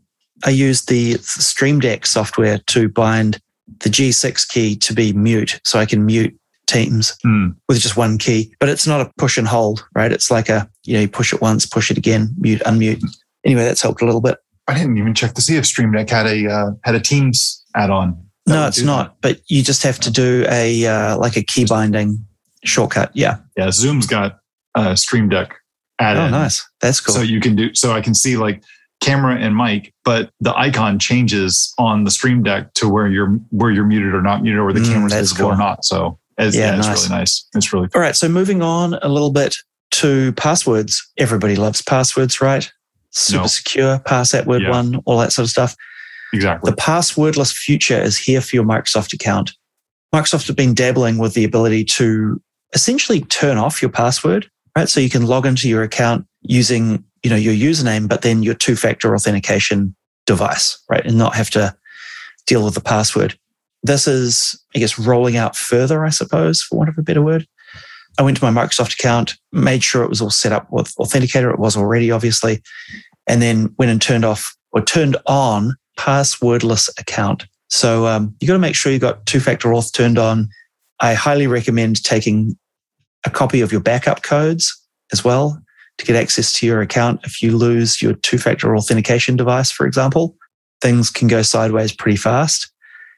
I used the Stream Deck software to bind the G6 key to be mute, so I can mute Teams mm. with just one key. But it's not a push and hold, right? It's like a you know you push it once, push it again, mute, unmute. Anyway, that's helped a little bit. I didn't even check to see if Stream Deck had a uh, had a Teams add-on. No, it's not. That. But you just have to do a uh, like a key binding shortcut. Yeah. Yeah. Zoom's got a Stream Deck add Oh, nice. That's cool. So you can do. So I can see like camera and mic, but the icon changes on the Stream Deck to where you're where you're muted or not muted, or where the mm, camera's visible cool. or not. So it's, yeah, yeah it's really nice. It's really cool. All right. So moving on a little bit to passwords. Everybody loves passwords, right? Super no. secure, password yeah. one, all that sort of stuff. Exactly. The passwordless future is here for your Microsoft account. Microsoft have been dabbling with the ability to essentially turn off your password, right? So you can log into your account using you know, your username, but then your two factor authentication device, right? And not have to deal with the password. This is, I guess, rolling out further, I suppose, for want of a better word. I went to my Microsoft account, made sure it was all set up with Authenticator. It was already, obviously. And then went and turned off or turned on passwordless account. So um, you got to make sure you got two factor auth turned on. I highly recommend taking a copy of your backup codes as well to get access to your account. If you lose your two factor authentication device, for example, things can go sideways pretty fast.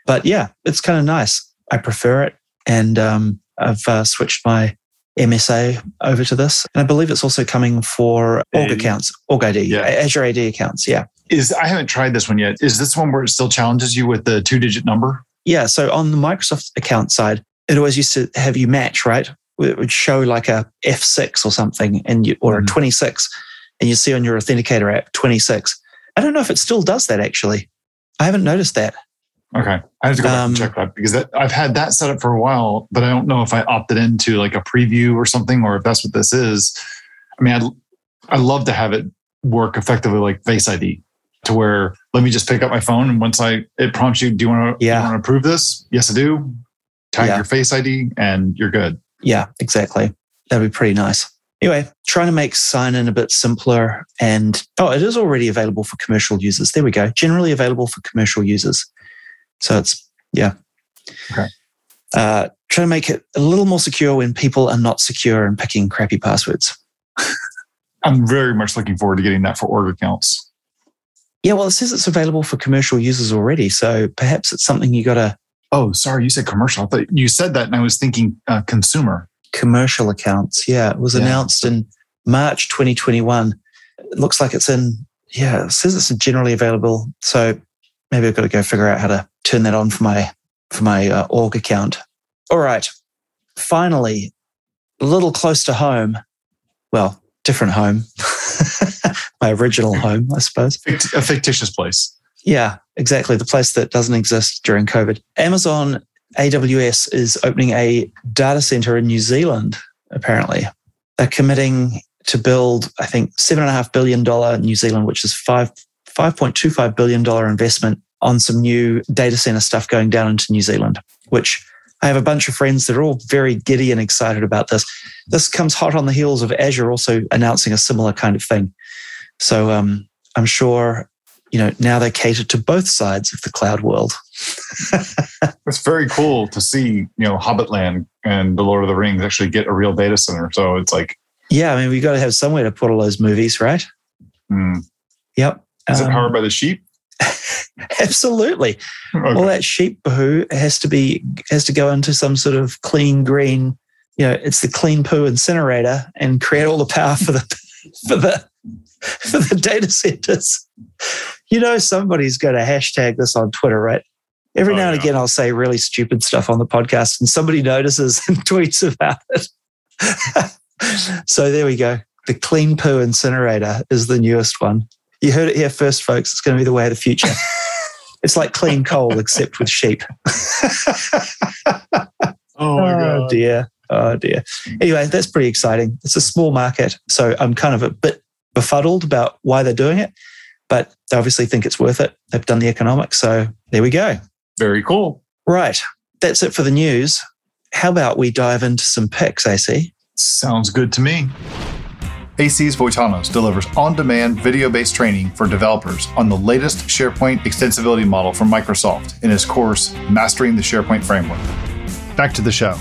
But yeah, it's kind of nice. I prefer it. And um, I've uh, switched my MSA over to this. And I believe it's also coming for Org accounts, Org ID, yeah. Azure AD accounts. Yeah. Is I haven't tried this one yet. Is this one where it still challenges you with the two digit number? Yeah. So on the Microsoft account side, it always used to have you match, right? It would show like a F6 or something and you, or mm. a 26 and you see on your authenticator app 26. I don't know if it still does that actually. I haven't noticed that. Okay. I have to go back um, and check that because that, I've had that set up for a while, but I don't know if I opted into like a preview or something or if that's what this is. I mean, I'd, i love to have it work effectively like Face ID to where let me just pick up my phone and once I it prompts you, do you want to, yeah. approve this? Yes, I do. Tag yeah. your Face ID and you're good. Yeah, exactly. That'd be pretty nice. Anyway, trying to make sign in a bit simpler. And oh, it is already available for commercial users. There we go. Generally available for commercial users. So it's, yeah. Okay. Uh, trying to make it a little more secure when people are not secure and picking crappy passwords. I'm very much looking forward to getting that for org accounts. Yeah, well, it says it's available for commercial users already. So perhaps it's something you got to Oh, sorry, you said commercial. I thought you said that, and I was thinking uh, consumer. Commercial accounts. Yeah, it was yeah. announced in March 2021. It looks like it's in. Yeah, it says it's generally available. So maybe I've got to go figure out how to turn that on for my for my uh, org account. All right. Finally, a little close to home. Well, different home. my original home, I suppose. A fictitious place. Yeah, exactly. The place that doesn't exist during COVID. Amazon AWS is opening a data center in New Zealand, apparently. They're committing to build, I think, $7.5 billion New Zealand, which is five, $5.25 billion investment on some new data center stuff going down into New Zealand, which I have a bunch of friends that are all very giddy and excited about this. This comes hot on the heels of Azure also announcing a similar kind of thing. So um, I'm sure you know, now they cater to both sides of the cloud world. it's very cool to see, you know, Hobbitland and The Lord of the Rings actually get a real data center. So it's like, yeah, I mean, we got to have somewhere to put all those movies, right? Mm. Yep. Is um, it powered by the sheep? absolutely. Okay. All that sheep poo has to be has to go into some sort of clean green. You know, it's the clean poo incinerator and create all the power for the for the for the data centers. You know, somebody's going to hashtag this on Twitter, right? Every oh, now and yeah. again, I'll say really stupid stuff on the podcast, and somebody notices and tweets about it. so there we go. The clean poo incinerator is the newest one. You heard it here first, folks. It's going to be the way of the future. it's like clean coal, except with sheep. Oh my oh dear. Oh dear. Anyway, that's pretty exciting. It's a small market. So I'm kind of a bit befuddled about why they're doing it, but they obviously think it's worth it. They've done the economics. So there we go. Very cool. Right. That's it for the news. How about we dive into some picks, AC? Sounds good to me. AC's Voitanos delivers on demand video based training for developers on the latest SharePoint extensibility model from Microsoft in his course, Mastering the SharePoint Framework. Back to the show.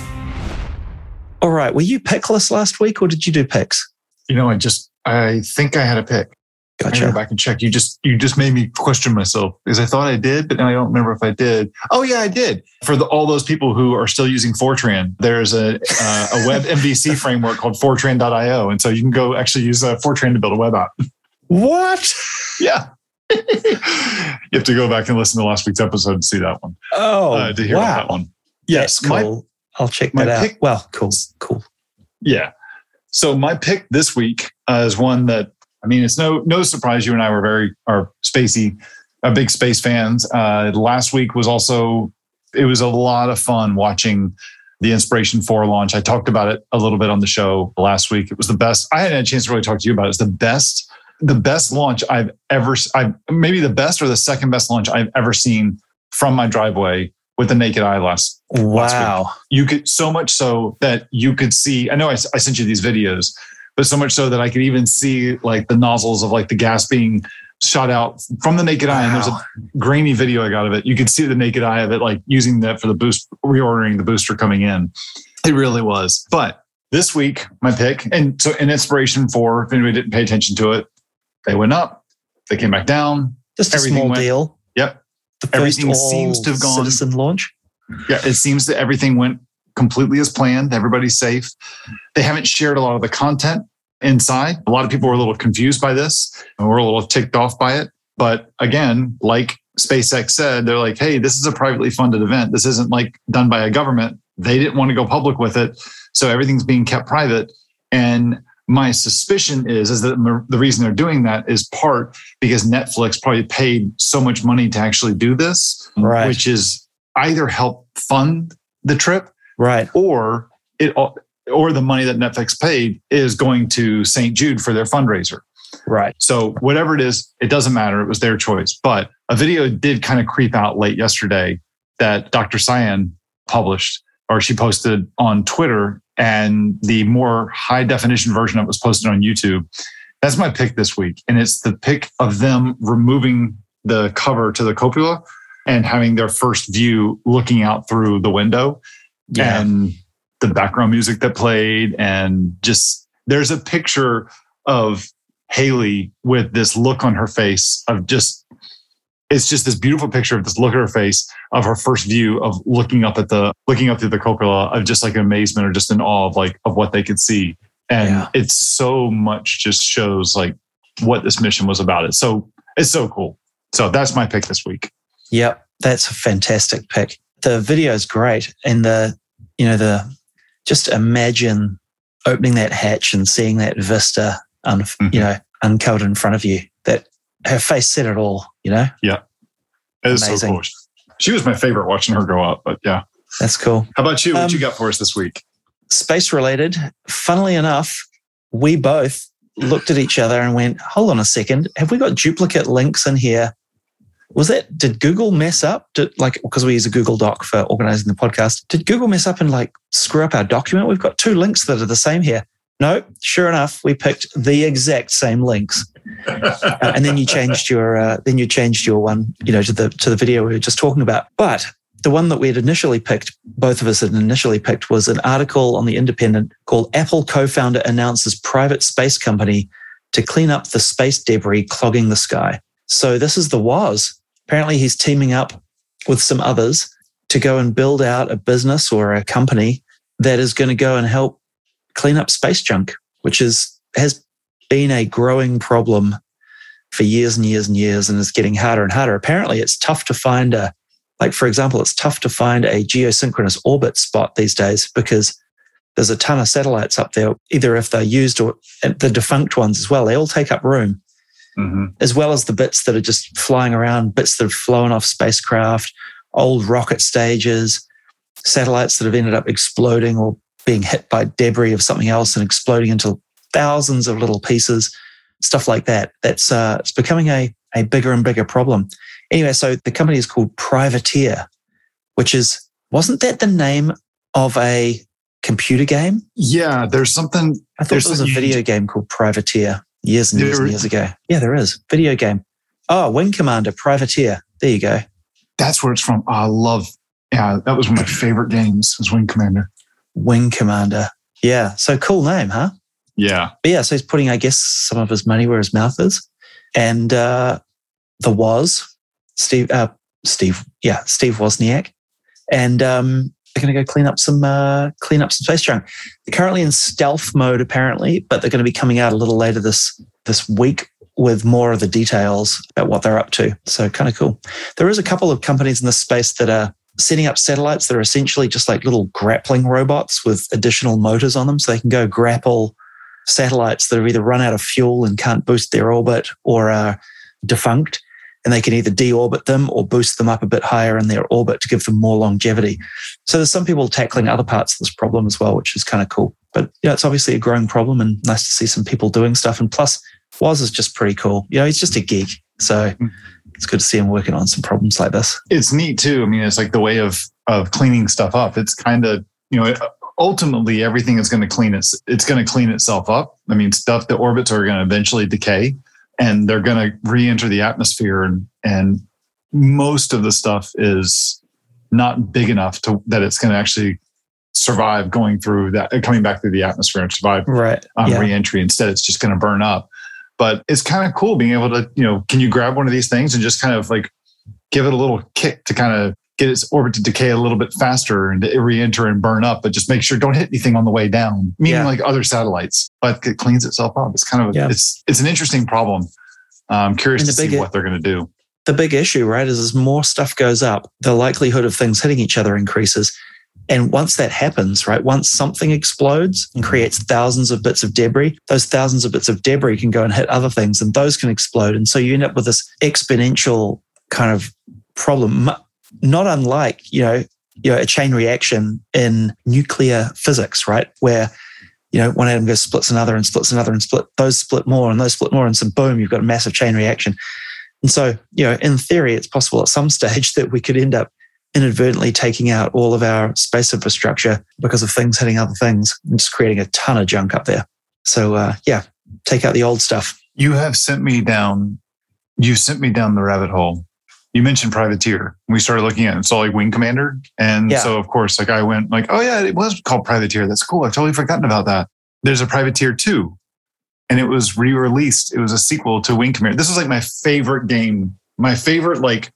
All right. Were you pickless last week or did you do picks? You know, I just I think I had a pick. I gotta go back and check. You just you just made me question myself because I thought I did, but now I don't remember if I did. Oh yeah, I did. For the, all those people who are still using Fortran, there's a uh, a web MVC framework called Fortran.io, and so you can go actually use uh, Fortran to build a web app. What? Yeah. you have to go back and listen to last week's episode to see that one. Oh, uh, to hear wow. about that one. Yes, That's my- cool. I'll check my that out. pick- well, cool. Cool. Yeah. So my pick this week uh, is one that I mean, it's no no surprise you and I were very are spacey, uh, big space fans. Uh, last week was also it was a lot of fun watching the Inspiration Four launch. I talked about it a little bit on the show last week. It was the best. I hadn't had a chance to really talk to you about it. It's the best the best launch I've ever I maybe the best or the second best launch I've ever seen from my driveway with the naked eye last Wow. you could so much so that you could see i know I sent you these videos but so much so that i could even see like the nozzles of like the gas being shot out from the naked eye and there's a grainy video i got of it you could see the naked eye of it like using that for the boost reordering the booster coming in it really was but this week my pick and so an Inspiration Four if anybody didn't pay attention to it they went up they came back down Just a small went- deal. Yep. The first Everything seems to have gone- citizen launch. Yeah, it seems that everything went completely as planned. Everybody's safe. They haven't shared a lot of the content inside. A lot of people were a little confused by this and were a little ticked off by it. But again, like SpaceX said, they're like, hey, this is a privately funded event. This isn't like done by a government. They didn't want to go public with it. So everything's being kept private. And my suspicion is, is that the reason they're doing that is part because Netflix probably paid so much money to actually do this, Right. which is either help fund the trip Right. or it or the money that Netflix paid is going to St. Jude for their fundraiser. Right. So whatever it is, it doesn't matter. It was their choice. But a video did kind of creep out late yesterday that Dr. Sian published or she posted on Twitter and the more high definition version of it was posted on YouTube. That's my pick this week. And it's the pick of them removing the cover to the cupola and having their first view looking out through the window Yeah. and the background music that played and just there's a picture of Hayley with this look on her face of just it's just this beautiful picture of this look at her face of her first view of looking up at the looking up through the cupola of just like amazement or just in awe of like of what they could see and Yeah. it's so much just shows like what this mission was about it's so it's so cool so that's my pick this week Yep, that's a fantastic pick. The video is great, and the you know the just imagine opening that hatch and seeing that vista, un, Mhm. you know, uncovered in front of you. That her face said it all. You know, Yeah. it is so Amazing. cool she was my favorite watching her go up but yeah that's cool. how about you what Um, you got for us this week Space related. Funnily enough, we both looked at each other and went, "Hold on a second, have we got duplicate links in here?" Was that did Google mess up? Did, like because we use a Google Doc for organizing the podcast. Did Google mess up and like screw up our document? We've got two links that are the same here. No, sure enough, we picked the exact same links, Uh, and then you changed your uh, then you changed your one, you know, to the to the video we were just talking about. But the one that we had initially picked, both of us had initially picked, was an article on the Independent called "Apple Co-founder announces private space company to clean up the space debris clogging the sky." So this is the Woz. Apparently, he's teaming up with some others to go and build out a business or a company that is going to go and help clean up space junk, which is has been a growing problem for years and years and years and is getting harder and harder. Apparently, it's tough to find a like for example, it's tough to find a geosynchronous orbit spot these days because there's a ton of satellites up there. Either if they're used or the defunct ones as well, they all take up room. Hmm as well as the bits that are just flying around, bits that have flown off spacecraft, old rocket stages, satellites that have ended up exploding or being hit by debris of something else and exploding into thousands of little pieces, stuff like that. That's uh, it's becoming a a bigger and bigger problem. Anyway, so the company is called Privateer, which is wasn't that the name of a computer game? Yeah, there's something. I thought There's there was a video game called Privateer years and years There- and years ago. Yeah, there is. Video game. Oh, Wing Commander, Privateer. There you go. That's where it's from. Oh, I love. Yeah, that Woz one of my favorite games. Was Wing Commander. Wing Commander. Yeah. So cool name, huh? Yeah, But yeah, so he's putting, I guess, some of his money where his mouth is. And uh, the was Steve, uh, Steve, yeah, Steve Wozniak, and um, they're going to go clean up some uh, clean up some space junk. They're currently in stealth mode, apparently, but they're going to be coming out a little later this this week with more of the details about what they're up to. So kind of cool. There is a couple of companies in this space that are setting up satellites that are essentially just like little grappling robots with additional motors on them, so they can go grapple satellites that have either run out of fuel and can't boost their orbit or are defunct. And they can either deorbit them or boost them up a bit higher in their orbit to give them more longevity. So there's some people tackling other parts of this problem as well, which is kind of cool. But yeah, it's obviously a growing problem and nice to see some people doing stuff. And plus, Woz is just pretty cool. You know, he's just a geek. So hmm. it's good to see him working on some problems like this. it's neat too. I mean, it's like the way of of cleaning stuff up. It's kind of you know ultimately everything is going to clean its it's going to clean itself up. I mean, stuff the orbits are going to eventually decay, and they're going to re-enter the atmosphere, and and most of the stuff is not big enough to that it's going to actually survive going through that coming back through the atmosphere and survive Right. um, yeah. re-entry. Instead, it's just going to burn up. But it's kind of cool being able to, you know, can you grab one of these things and just kind of like give it a little kick to kind of get its orbit to decay a little bit faster and to re-enter and burn up, but just make sure don't hit anything on the way down. Meaning Yeah. like other satellites, but it cleans itself up. It's kind of Yeah. it's it's an interesting problem. I'm curious And to see big- what they're going to do. the big issue, right, is as more stuff goes up, the likelihood of things hitting each other increases. And once that happens, right, once something explodes and creates thousands of bits of debris, those thousands of bits of debris can go and hit other things and those can explode. And so you end up with this exponential kind of problem, not unlike, you know, you know, a chain reaction in nuclear physics, right? Where, you know, one atom goes splits another and splits another and split, those split more and those split more. And so boom, you've got a massive chain reaction. And so, you know, in theory, it's possible at some stage that we could end up inadvertently taking out all of our space infrastructure because of things hitting other things and just creating a ton of junk up there. So, uh, yeah, take out the old stuff. You have sent me down. You sent me down the rabbit hole. You mentioned privateer. We started looking at it. It's all like Wing Commander, and Yeah. so of course, like I went like, oh yeah, it was called Privateer. That's cool. I've totally forgotten about that. There's a Privateer two, and it was re-released. It was a sequel to Wing Commander. This was like my favorite game, my favorite like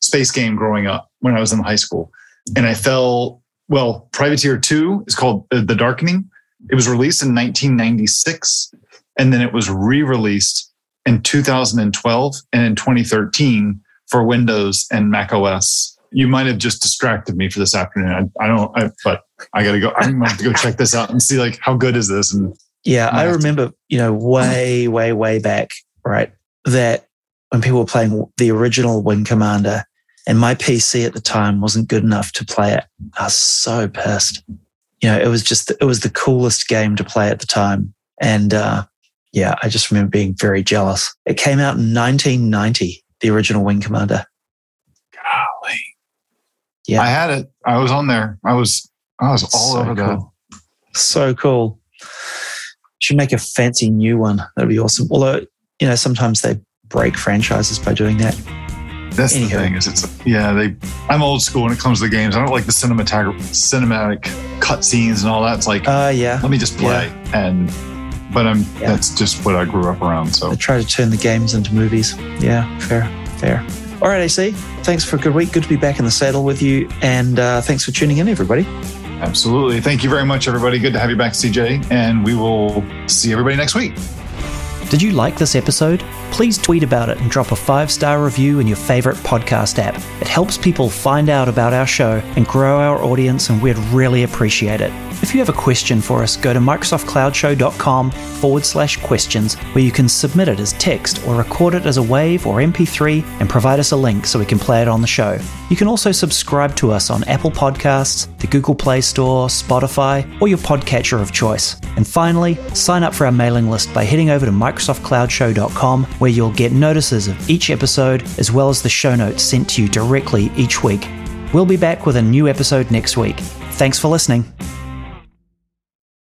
space game growing up when I was in high school, and I fell. Well, Privateer two is called uh, The Darkening. It was released in 1996 and then it was re-released in 2012 and in 2013 for Windows and Mac OS. You might have just distracted me for this afternoon. I, I don't, I, but I got to go. I'm to have to go check this out and see like how good is this. And Yeah, I have to- remember, you know, way, way, way back, right? That when people were playing the original Wing Commander and my PC at the time wasn't good enough to play it, I was so pissed. You know, it was just, it was the coolest game to play at the time. And uh, yeah, I just remember being very jealous. It came out in 1990, the original Wing Commander. golly, Yeah. I had it. I was on there. I was, I was all So over that. cool. So cool. Should make a fancy new one. That'd be awesome. Although, you know, sometimes they break franchises by doing that. That's Anywho. the thing is it's yeah they I'm old school when it comes to the games. I don't like the cinematic cinematic cutscenes and all that. It's like Uh, yeah. let me just play and but I'm Yeah. that's just what I grew up around. So They try to turn the games into movies. Yeah, fair, fair. All right, AC. Thanks for a good week. Good to be back in the saddle with you. And uh, thanks for tuning in, everybody. absolutely, thank you very much, everybody. Good to have you back, CJ, and we will see everybody next week. Did you like this episode? please tweet about it and drop a five star review in your favorite podcast app. It helps people find out about our show and grow our audience, and we'd really appreciate it. If you have a question for us, go to microsoftcloudshow.com forward slash questions, where you can submit it as text or record it as a wave or MP3 and provide us a link so we can play it on the show. You can also subscribe to us on Apple Podcasts, the Google Play Store, Spotify, or your podcatcher of choice. And finally, sign up for our mailing list by heading over to microsoftcloudshow.com, where you'll get notices of each episode as well as the show notes sent to you directly each week. We'll be back with a new episode next week. Thanks for listening.